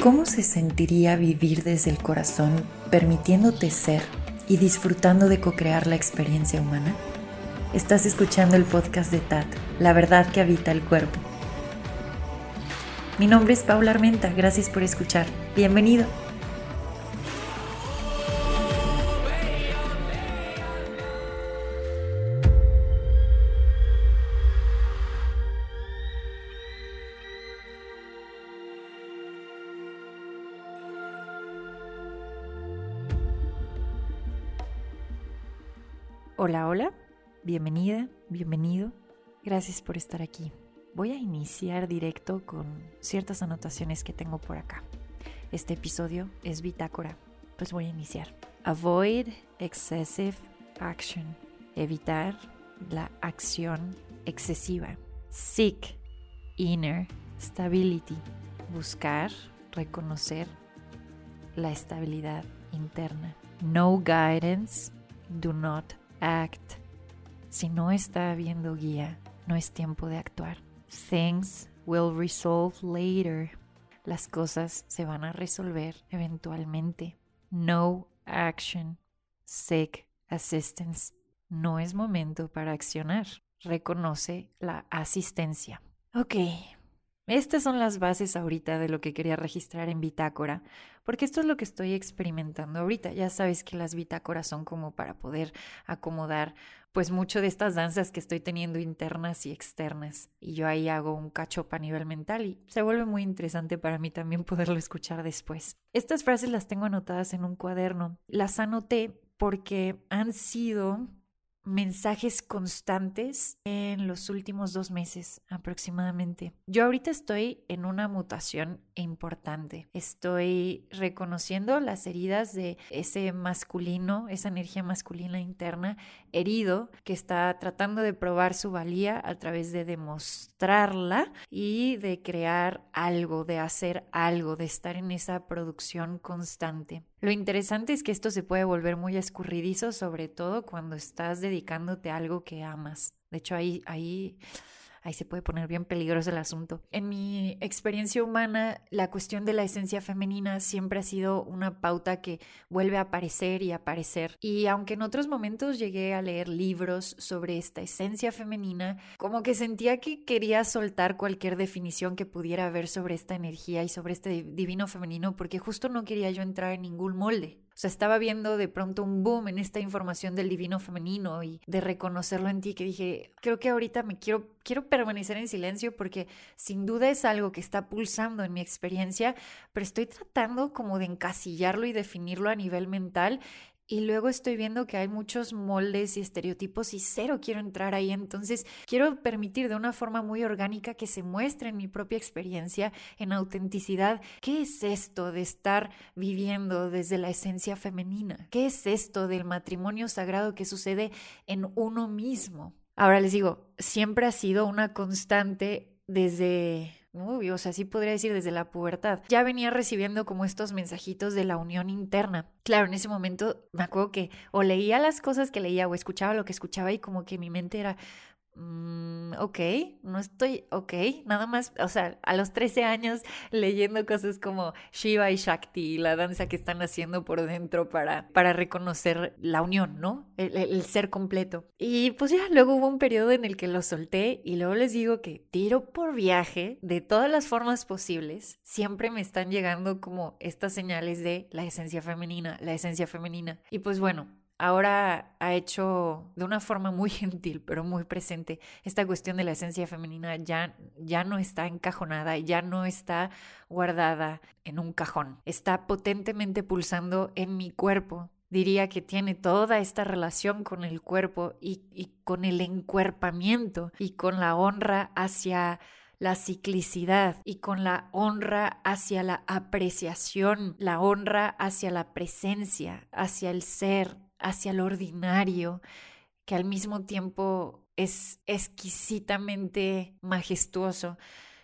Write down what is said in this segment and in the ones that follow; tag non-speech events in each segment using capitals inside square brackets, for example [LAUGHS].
¿Cómo se sentiría vivir desde el corazón, permitiéndote ser y disfrutando de co-crear la experiencia humana? Estás escuchando el podcast de TAT, La verdad que habita el cuerpo. Mi nombre es Paula Armenta, gracias por escuchar. Bienvenido. Hola, hola, bienvenida, bienvenido. Gracias por estar aquí. Voy a iniciar directo con ciertas anotaciones que tengo por acá. Este episodio es bitácora, pues voy a iniciar. Avoid excessive action. Evitar la acción excesiva. Seek inner stability. Buscar, reconocer la estabilidad interna. No guidance. Do not act. Si no está habiendo guía, no es tiempo de actuar. Things will resolve later. Las cosas se van a resolver eventualmente. No action. Seek assistance. No es momento para accionar. Reconoce la asistencia. Ok, estas son las bases ahorita de lo que quería registrar en bitácora, porque esto es lo que estoy experimentando ahorita. Ya sabes que las bitácoras son como para poder acomodar pues mucho de estas danzas que estoy teniendo internas y externas. Y yo ahí hago un catch a nivel mental y se vuelve muy interesante para mí también poderlo escuchar después. Estas frases las tengo anotadas en un cuaderno. Las anoté porque han sido mensajes constantes en los últimos dos meses aproximadamente. Yo ahorita estoy en una mutación importante. Estoy reconociendo las heridas de ese masculino, esa energía masculina interna herido que está tratando de probar su valía a través de demostrarla y de crear algo, de hacer algo, de estar en esa producción constante. Lo interesante es que esto se puede volver muy escurridizo, sobre todo cuando estás dedicándote a algo que amas. De hecho, ahí, ahí ahí se puede poner bien peligroso el asunto. En mi experiencia humana, la cuestión de la esencia femenina siempre ha sido una pauta que vuelve a aparecer y aparecer. Y aunque en otros momentos llegué a leer libros sobre esta esencia femenina, como que sentía que quería soltar cualquier definición que pudiera haber sobre esta energía y sobre este divino femenino, porque justo no quería yo entrar en ningún molde. O sea, estaba viendo de pronto un boom en esta información del divino femenino y de reconocerlo en ti que dije, creo que ahorita me quiero quiero permanecer en silencio porque sin duda es algo que está pulsando en mi experiencia, pero estoy tratando como de encasillarlo y definirlo a nivel mental y luego estoy viendo que hay muchos moldes y estereotipos y cero quiero entrar ahí. Entonces quiero permitir de una forma muy orgánica que se muestre en mi propia experiencia, en autenticidad, qué es esto de estar viviendo desde la esencia femenina. ¿Qué es esto del matrimonio sagrado que sucede en uno mismo? Ahora les digo, siempre ha sido una constante desde Uy, o sea, sí podría decir desde la pubertad. Ya venía recibiendo como estos mensajitos de la unión interna. Claro, en ese momento me acuerdo que o leía las cosas que leía o escuchaba lo que escuchaba y como que mi mente era, Mm, ok, no estoy ok, nada más, o sea, a los 13 años leyendo cosas como Shiva y Shakti, la danza que están haciendo por dentro para, para reconocer la unión, ¿no? El, el, ser completo. Y pues ya, luego hubo un periodo en el que lo solté y luego les digo que tiro por viaje de todas las formas posibles, siempre me están llegando como estas señales de la esencia femenina, la esencia femenina. Y pues bueno, ahora ha hecho de una forma muy [LAUGHS] gentil, pero muy presente, esta cuestión de la esencia femenina ya, ya no está encajonada, ya no está guardada en un cajón, está potentemente pulsando en mi cuerpo. Diría que tiene toda esta relación con el cuerpo y, y con el encuerpamiento y con la honra hacia la ciclicidad y con la honra hacia la apreciación, la honra hacia la presencia, hacia el ser, hacia lo ordinario, que al mismo tiempo es exquisitamente majestuoso.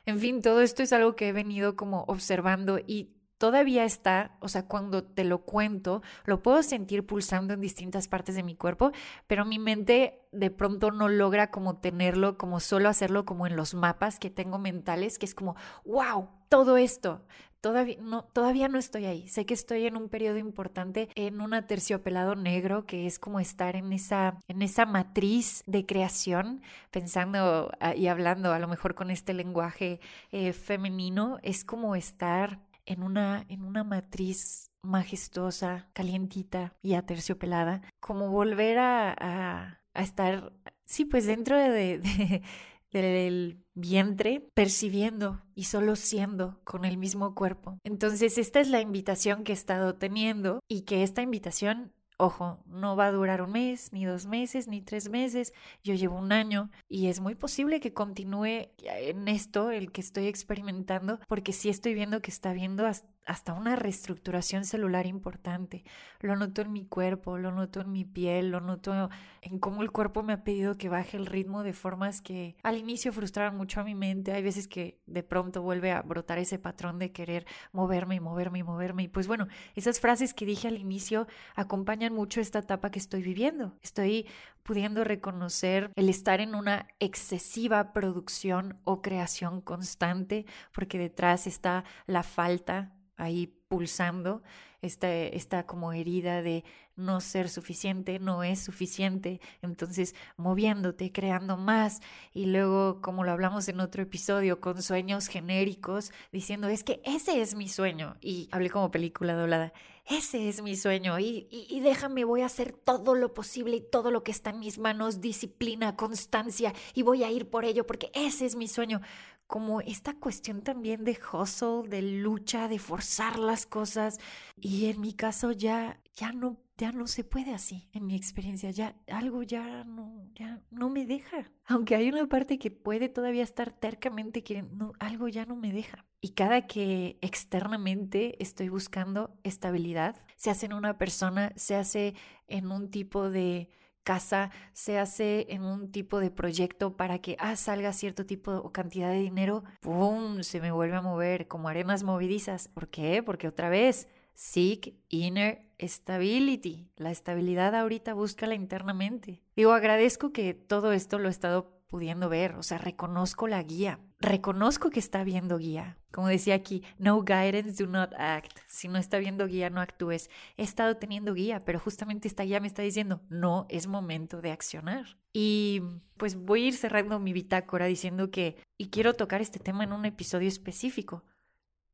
En fin, todo esto es algo que he venido como observando y todavía está, o sea, cuando te lo cuento, lo puedo sentir pulsando en distintas partes de mi cuerpo, pero mi mente de pronto no logra como tenerlo, como solo hacerlo como en los mapas que tengo mentales, que es como, wow, todo esto, todavía no, todavía no estoy ahí. Sé que estoy en un periodo importante, en un terciopelado negro, que es como estar en esa, en esa matriz de creación, pensando ah, y hablando a lo mejor con este lenguaje eh, femenino, es como estar en una, en una matriz majestuosa, calientita y aterciopelada, como volver a, a, estar, sí, pues dentro de [LAUGHS] del vientre percibiendo y solo siendo con el mismo cuerpo. Entonces esta es la invitación que he estado teniendo y que esta invitación Ojo, no va a durar un mes, ni dos meses, ni tres meses. Yo llevo un año y es muy posible que continúe en esto, el que estoy experimentando, porque sí estoy viendo que está viendo hasta hasta una reestructuración celular importante. Lo noto en mi cuerpo, lo noto en mi piel, lo noto en cómo el cuerpo me ha pedido que baje el ritmo de formas que al inicio frustraron mucho a mi mente. Hay veces que de pronto vuelve a brotar ese patrón de querer moverme y moverme y moverme. Y pues bueno, esas frases que dije al inicio acompañan mucho esta etapa que estoy viviendo. Estoy pudiendo reconocer el estar en una excesiva producción o creación constante, porque detrás está la falta ahí pulsando, esta, esta como herida de no ser suficiente, no es suficiente, entonces moviéndote, creando más y luego, como lo hablamos en otro episodio, con sueños genéricos, diciendo, es que ese es mi sueño, y hablé como película doblada, ese es mi sueño y, y, déjame, voy a hacer todo lo posible y todo lo que está en mis manos, disciplina, constancia, y voy a ir por ello porque ese es mi sueño como esta cuestión también de hustle, de lucha, de forzar las cosas. Y en mi caso ya, ya no, ya no se puede así. En mi experiencia ya algo ya no, ya no me deja. Aunque hay una parte que puede todavía estar tercamente queriendo, algo ya no me deja. Y cada que externamente estoy buscando estabilidad, se hace en una persona, se hace en un tipo de casa se hace en un tipo de proyecto para que ah, salga cierto tipo o cantidad de dinero, ¡pum! se me vuelve a mover como arenas movidizas. ¿Por qué? Porque otra vez, seek inner stability. La estabilidad ahorita búscala internamente. Digo, agradezco que todo esto lo he estado pudiendo ver, o sea, reconozco la guía, reconozco que está viendo guía. Como decía aquí, no guidance, do not act. Si no está viendo guía, no actúes. He estado teniendo guía, pero justamente esta guía me está diciendo, no es momento de accionar. Y pues voy a ir cerrando mi bitácora diciendo que, y quiero tocar este tema en un episodio específico,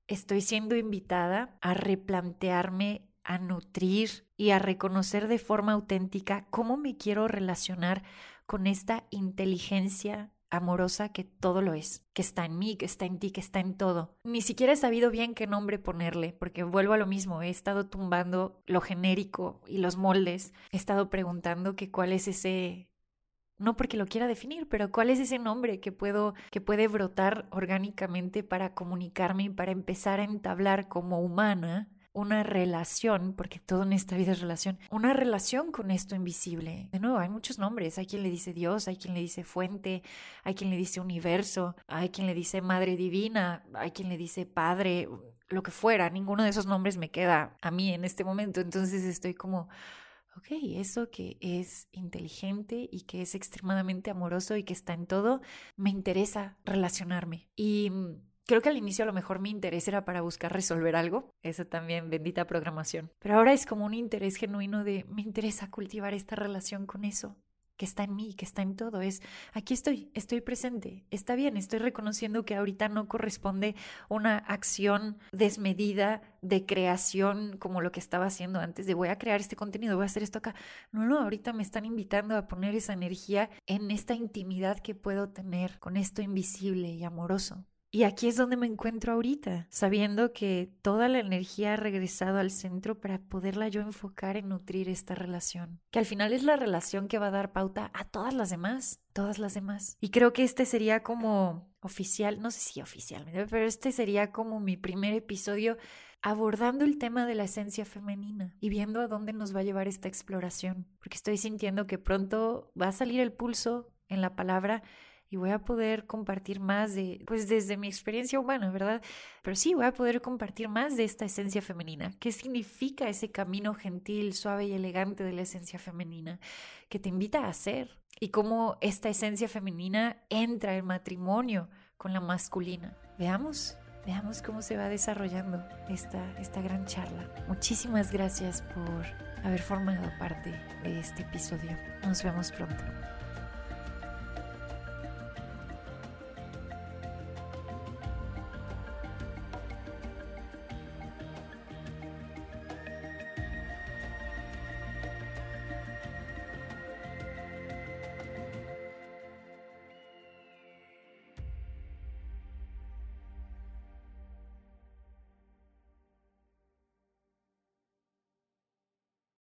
estoy siendo invitada a replantearme a nutrir y a reconocer de forma auténtica cómo me quiero relacionar con esta inteligencia amorosa que todo lo es, que está en mí, que está en ti, que está en todo. Ni siquiera he sabido bien qué nombre ponerle, porque vuelvo a lo mismo, he estado tumbando lo genérico y los moldes, he estado preguntando que cuál es ese no porque lo quiera definir, pero cuál es ese nombre que puedo que puede brotar orgánicamente para comunicarme y para empezar a entablar como humana una relación, porque todo en esta vida es relación, una relación con esto invisible. De nuevo, hay muchos nombres. Hay quien le dice Dios, hay quien le dice fuente, hay quien le dice universo, hay quien le dice Madre Divina, hay quien le dice Padre, lo que fuera. Ninguno de esos nombres me queda a mí en este momento. Entonces estoy como, ok, eso que es inteligente y que es extremadamente amoroso y que está en todo, me interesa relacionarme. Y Creo que al inicio a lo mejor mi interés era para buscar resolver algo, eso también, bendita programación. Pero ahora es como un interés genuino de me interesa cultivar esta relación con eso que está en mí, que está en todo. Es aquí estoy, estoy presente, está bien, estoy reconociendo que ahorita no corresponde una acción desmedida de creación como lo que estaba haciendo antes, de voy a crear este contenido, voy a hacer esto acá. No, no, ahorita me están invitando a poner esa energía en esta intimidad que puedo tener con esto invisible y amoroso. Y aquí es donde me encuentro ahorita, sabiendo que toda la energía ha regresado al centro para poderla yo enfocar en nutrir esta relación, que al final es la relación que va a dar pauta a todas las demás, todas las demás. Y creo que este sería como oficial, no sé si oficialmente, pero este sería como mi primer episodio abordando el tema de la esencia femenina y viendo a dónde nos va a llevar esta exploración, porque estoy sintiendo que pronto va a salir el pulso en la palabra y voy a poder compartir más de, pues desde mi experiencia humana, ¿verdad? Pero sí, voy a poder compartir más de esta esencia femenina. ¿Qué significa ese camino gentil, suave y elegante de la esencia femenina que te invita a hacer? Y cómo esta esencia femenina entra en matrimonio con la masculina. Veamos. veamos cómo se va desarrollando esta, esta gran charla. Muchísimas gracias por haber formado parte de este episodio. Nos vemos pronto.